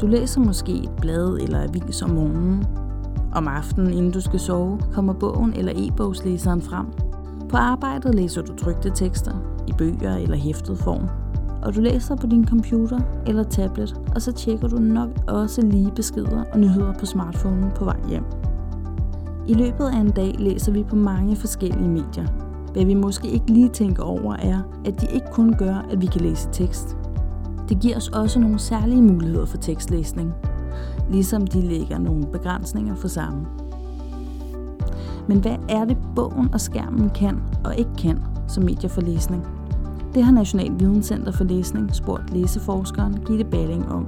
Du læser måske et blad eller avis om morgenen. Om aftenen, inden du skal sove, kommer bogen eller e-bogslæseren frem. På arbejdet læser du trygte tekster, i bøger eller hæftet form. Og du læser på din computer eller tablet, og så tjekker du nok også lige beskeder og nyheder på smartphonen på vej hjem. I løbet af en dag læser vi på mange forskellige medier. Hvad vi måske ikke lige tænker over er, at de ikke kun gør, at vi kan læse tekst. Det giver os også nogle særlige muligheder for tekstlæsning, ligesom de lægger nogle begrænsninger for samme. Men hvad er det, bogen og skærmen kan og ikke kan som medier for læsning? Det har National Videnscenter for Læsning spurgt læseforskeren Gitte Balling om.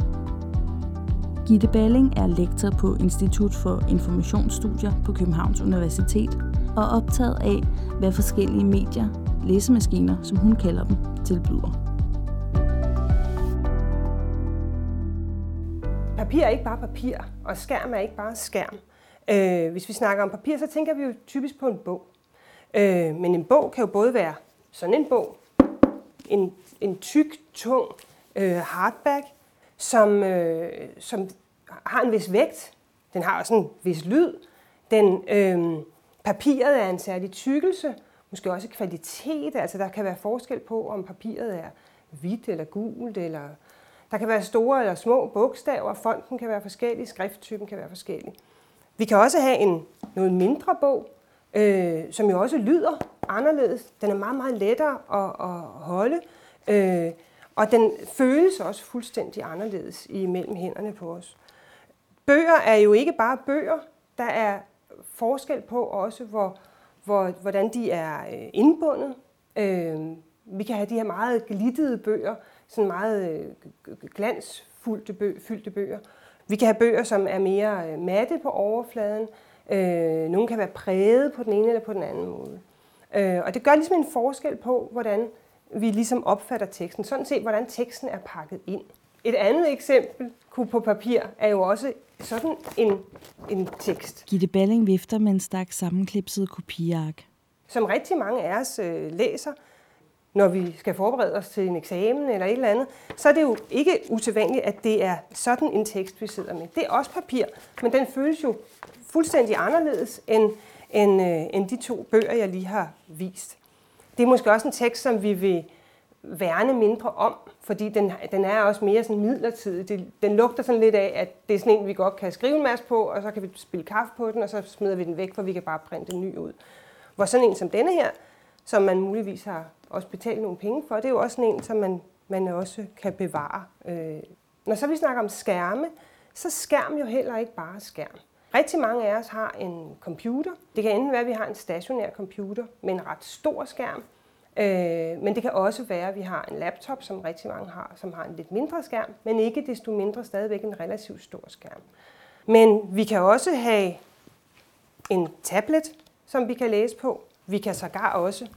Gitte Balling er lektor på Institut for Informationsstudier på Københavns Universitet og optaget af, hvad forskellige medier, læsemaskiner, som hun kalder dem, tilbyder. Papir er ikke bare papir, og skærm er ikke bare skærm. Øh, hvis vi snakker om papir, så tænker vi jo typisk på en bog. Øh, men en bog kan jo både være sådan en bog, en, en tyk, tung øh, hardback, som, øh, som har en vis vægt. Den har også en vis lyd. Den, øh, papiret er en særlig tykkelse, måske også kvalitet. Altså der kan være forskel på, om papiret er hvidt eller gult, eller der kan være store eller små bogstaver. Fonten kan være forskellig, skrifttypen kan være forskellig. Vi kan også have en noget mindre bog, øh, som jo også lyder anderledes. Den er meget, meget lettere at, at holde, øh, og den føles også fuldstændig anderledes imellem hænderne på os. Bøger er jo ikke bare bøger. Der er forskel på også, hvor, hvor, hvordan de er øh, indbundet. Øh, vi kan have de her meget glittede bøger, sådan meget øh, glansfyldte bøger, fyldte bøger. Vi kan have bøger, som er mere øh, matte på overfladen. Øh, nogle kan være præget på den ene eller på den anden måde. Øh, og det gør ligesom en forskel på, hvordan vi ligesom opfatter teksten. Sådan set, hvordan teksten er pakket ind. Et andet eksempel kunne på papir er jo også sådan en, en tekst. Gitte Balling vifter med en stak sammenklipset kopiark. Som rigtig mange af os øh, læser, når vi skal forberede os til en eksamen eller et eller andet, så er det jo ikke usædvanligt, at det er sådan en tekst, vi sidder med. Det er også papir, men den føles jo fuldstændig anderledes end, end, øh, end de to bøger, jeg lige har vist. Det er måske også en tekst, som vi vil værne mindre om, fordi den, den er også mere sådan midlertidig. Det, den lugter sådan lidt af, at det er sådan en, vi godt kan skrive en masse på, og så kan vi spille kaffe på den, og så smider vi den væk, for vi kan bare printe en ny ud. Hvor sådan en som denne her, som man muligvis har også betale nogle penge for, det er jo også en, som man, man også kan bevare. Øh, når så vi snakker om skærme, så skærm jo heller ikke bare skærm. Rigtig mange af os har en computer. Det kan enten være, at vi har en stationær computer med en ret stor skærm, Øh, men det kan også være, at vi har en laptop, som rigtig mange har, som har en lidt mindre skærm, men ikke desto mindre stadigvæk en relativt stor skærm. Men vi kan også have en tablet, som vi kan læse på. Vi kan sågar også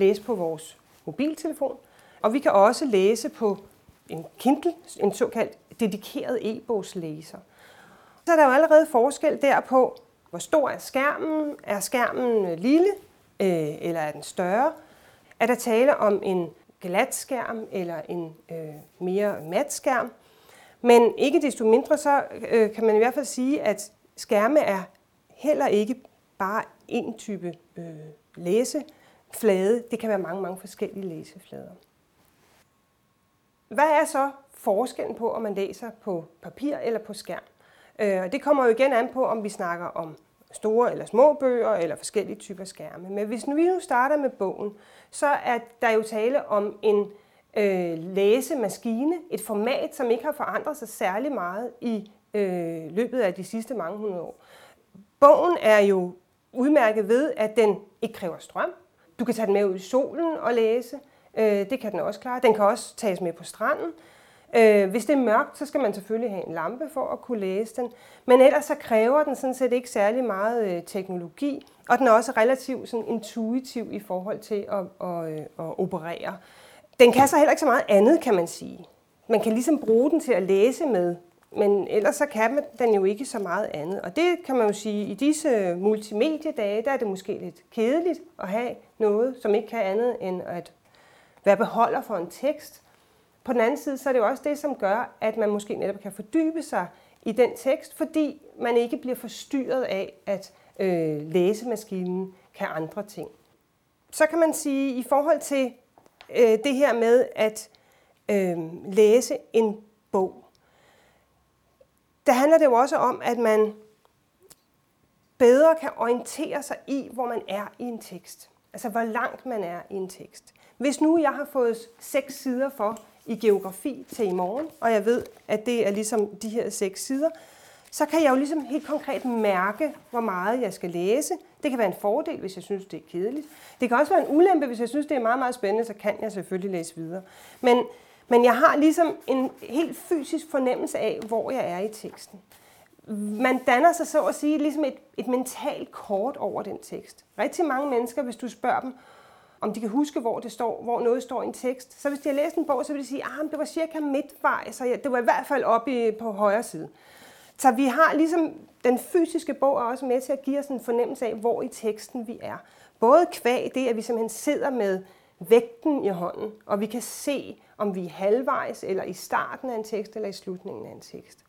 læse på vores mobiltelefon. Og vi kan også læse på en Kindle, en såkaldt dedikeret e-bogslæser. Så er der jo allerede forskel der på, hvor stor er skærmen. Er skærmen lille, øh, eller er den større? Er der tale om en glat skærm eller en øh, mere mat skærm? Men ikke desto mindre, så øh, kan man i hvert fald sige, at skærme er heller ikke bare en type øh, flade. Det kan være mange, mange forskellige læseflader. Hvad er så forskellen på, om man læser på papir eller på skærm? Øh, det kommer jo igen an på, om vi snakker om store eller små bøger eller forskellige typer skærme. Men hvis nu vi nu starter med bogen, så er der jo tale om en øh, læsemaskine, et format, som ikke har forandret sig særlig meget i øh, løbet af de sidste mange hundrede år. Bogen er jo udmærket ved, at den ikke kræver strøm. Du kan tage den med ud i solen og læse. Øh, det kan den også klare. Den kan også tages med på stranden. Øh, hvis det er mørkt, så skal man selvfølgelig have en lampe for at kunne læse den. Men ellers så kræver den sådan set ikke særlig meget øh, teknologi, og den er også relativt sådan intuitiv i forhold til at, at, at, at operere. Den kan så heller ikke så meget andet, kan man sige. Man kan ligesom bruge den til at læse med, men ellers så kan man den jo ikke så meget andet. Og det kan man jo sige, i disse multimediedage, der er det måske lidt kedeligt at have noget, som ikke kan andet end at være beholder for en tekst. På den anden side, så er det jo også det, som gør, at man måske netop kan fordybe sig i den tekst, fordi man ikke bliver forstyrret af, at øh, læsemaskinen kan andre ting. Så kan man sige, i forhold til øh, det her med at øh, læse en bog, der handler det jo også om, at man bedre kan orientere sig i, hvor man er i en tekst. Altså, hvor langt man er i en tekst. Hvis nu jeg har fået seks sider for i geografi til i morgen, og jeg ved, at det er ligesom de her seks sider, så kan jeg jo ligesom helt konkret mærke, hvor meget jeg skal læse. Det kan være en fordel, hvis jeg synes, det er kedeligt. Det kan også være en ulempe, hvis jeg synes, det er meget, meget spændende, så kan jeg selvfølgelig læse videre. Men, men jeg har ligesom en helt fysisk fornemmelse af, hvor jeg er i teksten. Man danner sig så at sige ligesom et, et mentalt kort over den tekst. Rigtig mange mennesker, hvis du spørger dem, om de kan huske, hvor det står, hvor noget står i en tekst. Så hvis de har læst en bog, så vil de sige, at ah, det var cirka midtvej, så det var i hvert fald oppe på højre side. Så vi har ligesom, den fysiske bog er også med til at give os en fornemmelse af, hvor i teksten vi er. Både kvæg det, at vi simpelthen sidder med vægten i hånden, og vi kan se, om vi er halvvejs, eller i starten af en tekst, eller i slutningen af en tekst.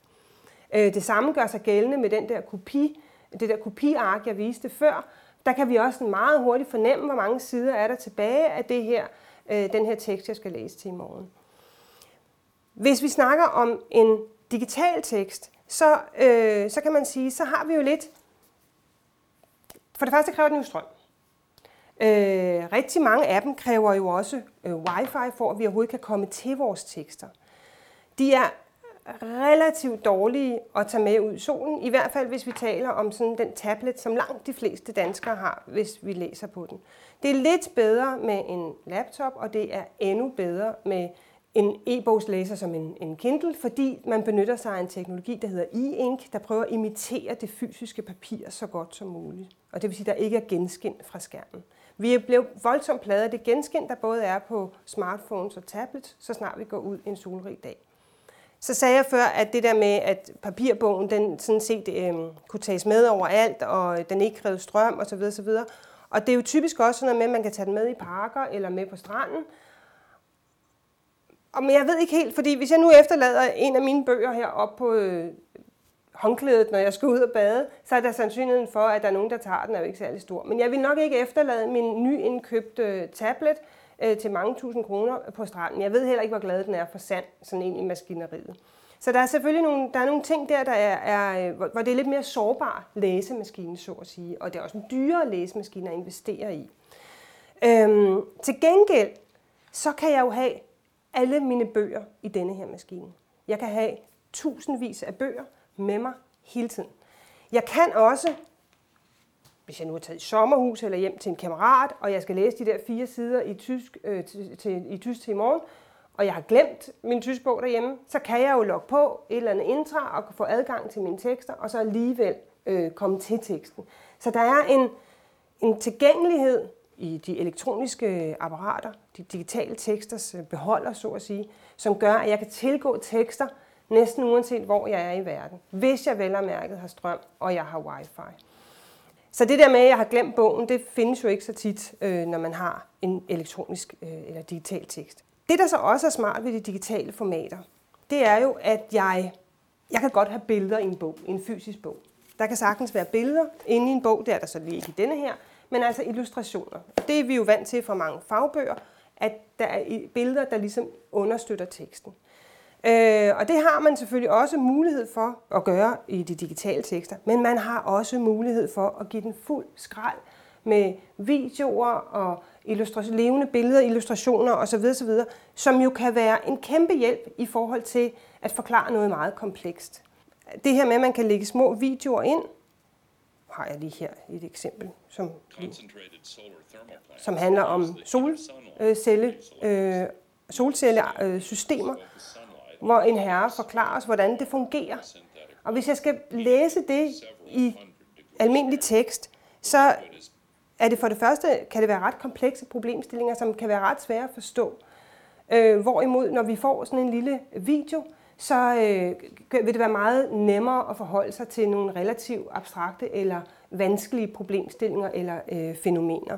Øh, det samme gør sig gældende med den der kopi, det der kopiark, jeg viste før. Der kan vi også meget hurtigt fornemme, hvor mange sider er der tilbage af det her, øh, den her tekst, jeg skal læse til i morgen. Hvis vi snakker om en digital tekst, så, øh, så kan man sige, så har vi jo lidt... For det første kræver den jo strøm. Øh, rigtig mange af dem kræver jo også øh, wifi, for at vi overhovedet kan komme til vores tekster. De er relativt dårlige at tage med ud i solen, i hvert fald hvis vi taler om sådan den tablet, som langt de fleste danskere har, hvis vi læser på den. Det er lidt bedre med en laptop, og det er endnu bedre med en e-bogslæser som en, en Kindle, fordi man benytter sig af en teknologi, der hedder e-ink, der prøver at imitere det fysiske papir så godt som muligt. Og det vil sige, at der ikke er genskin fra skærmen. Vi er blevet voldsomt pladet af det genskin, der både er på smartphones og tablets, så snart vi går ud en solrig dag. Så sagde jeg før, at det der med, at papirbogen den sådan set øh, kunne tages med overalt, og den ikke krævede strøm osv. osv. Og det er jo typisk også sådan noget med, at man kan tage den med i parker eller med på stranden, og men jeg ved ikke helt, fordi hvis jeg nu efterlader en af mine bøger her op på øh, håndklædet, når jeg skal ud og bade, så er der sandsynligheden for, at der er nogen, der tager den, er jo ikke særlig stor. Men jeg vil nok ikke efterlade min nyindkøbte øh, tablet øh, til mange tusind kroner på stranden. Jeg ved heller ikke, hvor glad den er for sand, sådan en i maskineriet. Så der er selvfølgelig nogle, der er nogle ting der, der er, er, øh, hvor det er lidt mere sårbar læsemaskine, så at sige. Og det er også en dyrere læsemaskine at investere i. Øhm, til gengæld, så kan jeg jo have alle mine bøger i denne her maskine. Jeg kan have tusindvis af bøger med mig hele tiden. Jeg kan også, hvis jeg nu er taget i sommerhus eller hjem til en kammerat, og jeg skal læse de der fire sider i tysk, øh, til, til, i tysk til i morgen, og jeg har glemt min tysk bog derhjemme, så kan jeg jo logge på et eller andet intra og få adgang til mine tekster, og så alligevel øh, komme til teksten. Så der er en, en tilgængelighed i de elektroniske apparater, de digitale teksters øh, beholder, så at sige, som gør, at jeg kan tilgå tekster næsten uanset hvor jeg er i verden, hvis jeg vel og mærket har strøm, og jeg har wifi. Så det der med, at jeg har glemt bogen, det findes jo ikke så tit, øh, når man har en elektronisk øh, eller digital tekst. Det, der så også er smart ved de digitale formater, det er jo, at jeg, jeg kan godt have billeder i en bog, i en fysisk bog. Der kan sagtens være billeder inde i en bog, det er der så lige ikke i denne her, men altså illustrationer. Det er vi jo vant til fra mange fagbøger, at der er billeder, der ligesom understøtter teksten. Øh, og det har man selvfølgelig også mulighed for at gøre i de digitale tekster, men man har også mulighed for at give den fuld skrald med videoer og levende billeder, illustrationer osv., osv., som jo kan være en kæmpe hjælp i forhold til at forklare noget meget komplekst. Det her med, at man kan lægge små videoer ind, har jeg lige her et eksempel, som, som handler om solcelle, øh, solcellesystemer, hvor en herre forklarer os, hvordan det fungerer. Og hvis jeg skal læse det i almindelig tekst, så er det for det første, kan det være ret komplekse problemstillinger, som kan være ret svære at forstå. Øh, hvorimod, når vi får sådan en lille video, så øh, vil det være meget nemmere at forholde sig til nogle relativt abstrakte eller vanskelige problemstillinger eller øh, fænomener.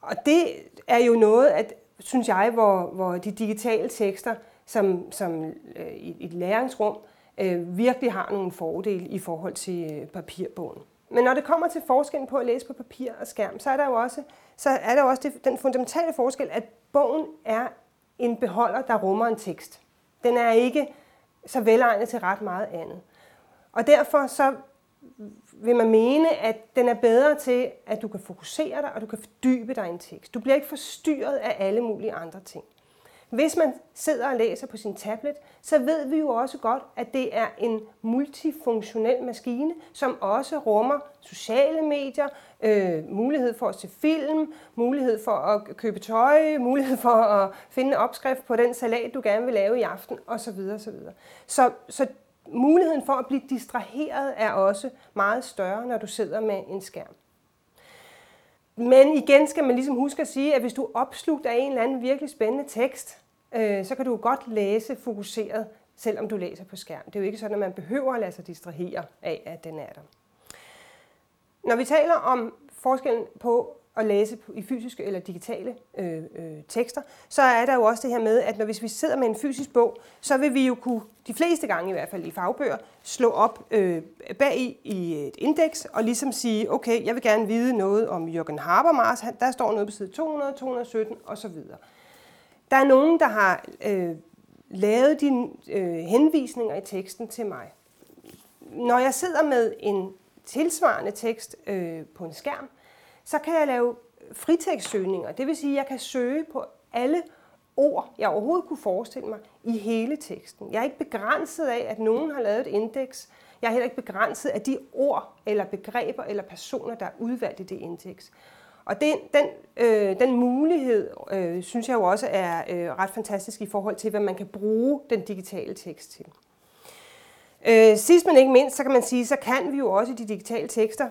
Og det er jo noget, at, synes jeg, hvor, hvor de digitale tekster som, som øh, i et læringsrum øh, virkelig har nogle fordele i forhold til øh, papirbogen. Men når det kommer til forskellen på at læse på papir og skærm, så er der jo også, så er der jo også det, den fundamentale forskel, at bogen er en beholder, der rummer en tekst. Den er ikke så velegnet til ret meget andet. Og derfor så vil man mene, at den er bedre til, at du kan fokusere dig, og du kan fordybe dig i en tekst. Du bliver ikke forstyrret af alle mulige andre ting. Hvis man sidder og læser på sin tablet, så ved vi jo også godt, at det er en multifunktionel maskine, som også rummer sociale medier, øh, mulighed for at se film, mulighed for at købe tøj, mulighed for at finde en opskrift på den salat, du gerne vil lave i aften, osv. osv. Så, så muligheden for at blive distraheret er også meget større, når du sidder med en skærm. Men igen skal man ligesom huske at sige, at hvis du er opslugt af en eller anden virkelig spændende tekst, øh, så kan du godt læse fokuseret, selvom du læser på skærm. Det er jo ikke sådan, at man behøver at lade sig distrahere af, at den er der. Når vi taler om forskellen på at læse i fysiske eller digitale øh, øh, tekster, så er der jo også det her med, at når hvis vi sidder med en fysisk bog, så vil vi jo kunne, de fleste gange i hvert fald i fagbøger, slå op øh, bag i, i et indeks og ligesom sige, okay, jeg vil gerne vide noget om Jürgen Habermas, der står noget på side 200, 217 osv. Der er nogen, der har øh, lavet de øh, henvisninger i teksten til mig. Når jeg sidder med en tilsvarende tekst øh, på en skærm, så kan jeg lave fritekstsøgninger. Det vil sige, at jeg kan søge på alle ord, jeg overhovedet kunne forestille mig i hele teksten. Jeg er ikke begrænset af, at nogen har lavet et indeks. Jeg er heller ikke begrænset af de ord eller begreber eller personer, der er udvalgt i det indeks. Og den, den, øh, den mulighed, øh, synes jeg jo også er øh, ret fantastisk i forhold til, hvad man kan bruge den digitale tekst til. Øh, sidst men ikke mindst, så kan man sige, så kan vi jo også i de digitale tekster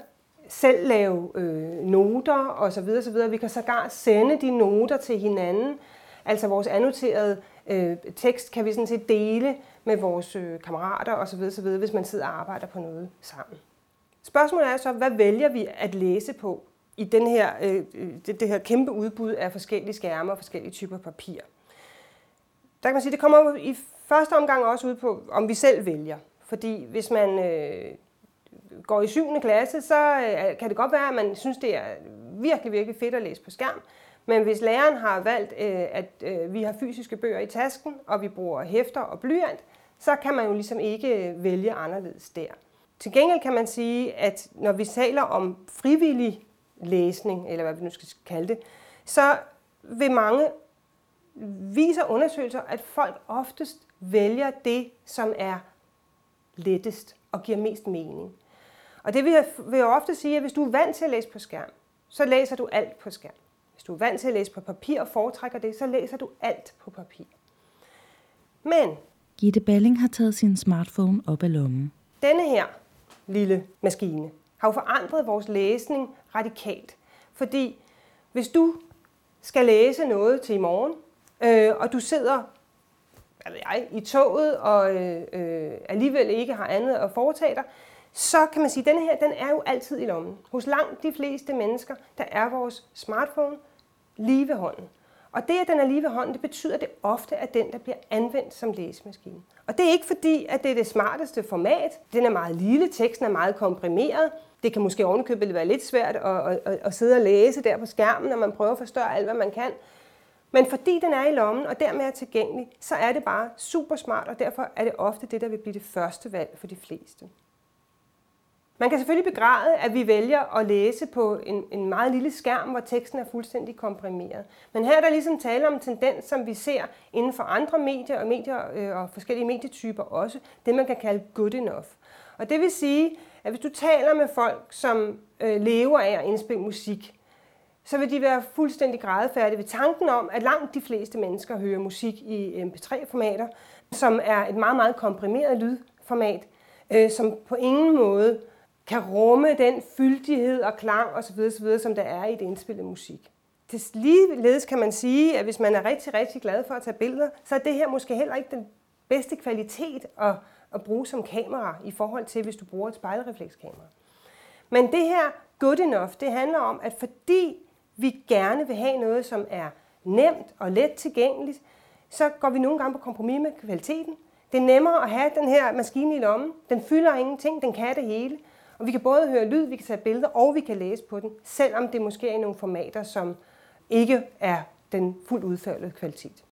selv lave øh, noter og så videre, så videre. Vi kan sågar sende de noter til hinanden. Altså vores annoterede øh, tekst kan vi sådan set dele med vores øh, kammerater og så videre, så videre, hvis man sidder og arbejder på noget sammen. Spørgsmålet er så, hvad vælger vi at læse på i den her, øh, øh det, det her kæmpe udbud af forskellige skærme og forskellige typer papir? Der kan man sige, det kommer i første omgang også ud på, om vi selv vælger. Fordi hvis man øh, går i 7. klasse, så øh, kan det godt være, at man synes, det er virkelig, virkelig fedt at læse på skærm. Men hvis læreren har valgt, øh, at øh, vi har fysiske bøger i tasken, og vi bruger hæfter og blyant, så kan man jo ligesom ikke øh, vælge anderledes der. Til gengæld kan man sige, at når vi taler om frivillig læsning, eller hvad vi nu skal kalde det, så vil mange viser undersøgelser, at folk oftest vælger det, som er lettest og giver mest mening. Og det vil jeg, vil jeg ofte sige, at hvis du er vant til at læse på skærm, så læser du alt på skærm. Hvis du er vant til at læse på papir og foretrækker det, så læser du alt på papir. Men Gitte Balling har taget sin smartphone op af lommen. Denne her lille maskine har jo forandret vores læsning radikalt. Fordi hvis du skal læse noget til i morgen, øh, og du sidder ved jeg, i toget og øh, øh, alligevel ikke har andet at foretage dig, så kan man sige, at den her, den er jo altid i lommen. Hos langt de fleste mennesker, der er vores smartphone lige ved hånden. Og det, at den er lige ved hånden, det betyder, at det ofte er den, der bliver anvendt som læsemaskine. Og det er ikke fordi, at det er det smarteste format. Den er meget lille, teksten er meget komprimeret. Det kan måske ovenikøbet være lidt svært at, at, at, at sidde og læse der på skærmen, når man prøver at forstørre alt, hvad man kan. Men fordi den er i lommen og dermed er tilgængelig, så er det bare super smart, og derfor er det ofte det, der vil blive det første valg for de fleste. Man kan selvfølgelig begræde, at vi vælger at læse på en, en meget lille skærm, hvor teksten er fuldstændig komprimeret. Men her er der ligesom tale om en tendens, som vi ser inden for andre medier og, medier, øh, og forskellige medietyper også, det man kan kalde good enough. Og det vil sige, at hvis du taler med folk, som øh, lever af at indspille musik, så vil de være fuldstændig grædefærdige ved tanken om, at langt de fleste mennesker hører musik i øh, MP3-formater, som er et meget, meget komprimeret lydformat, øh, som på ingen måde kan rumme den fyldighed og klang osv., osv. som der er i det indspillede musik. Til ligeledes kan man sige, at hvis man er rigtig, rigtig glad for at tage billeder, så er det her måske heller ikke den bedste kvalitet at, at bruge som kamera i forhold til, hvis du bruger et spejlreflekskamera. Men det her good enough, det handler om, at fordi vi gerne vil have noget, som er nemt og let tilgængeligt, så går vi nogle gange på kompromis med kvaliteten. Det er nemmere at have den her maskine i lommen. Den fylder ingenting, den kan det hele. Og vi kan både høre lyd, vi kan tage billeder, og vi kan læse på den, selvom det måske er i nogle formater, som ikke er den fuldt udførte kvalitet.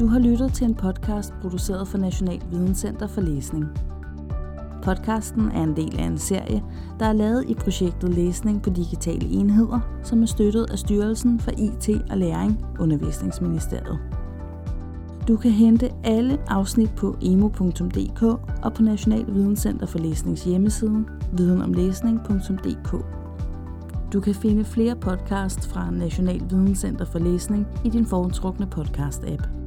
Du har lyttet til en podcast produceret for National Videnscenter for Læsning. Podcasten er en del af en serie, der er lavet i projektet Læsning på digitale enheder, som er støttet af Styrelsen for IT og Læring, Undervisningsministeriet. Du kan hente alle afsnit på emo.dk og på National Videnscenter for Læsnings hjemmeside videnomlæsning.dk. Du kan finde flere podcasts fra National Videnscenter for Læsning i din foretrukne podcast-app.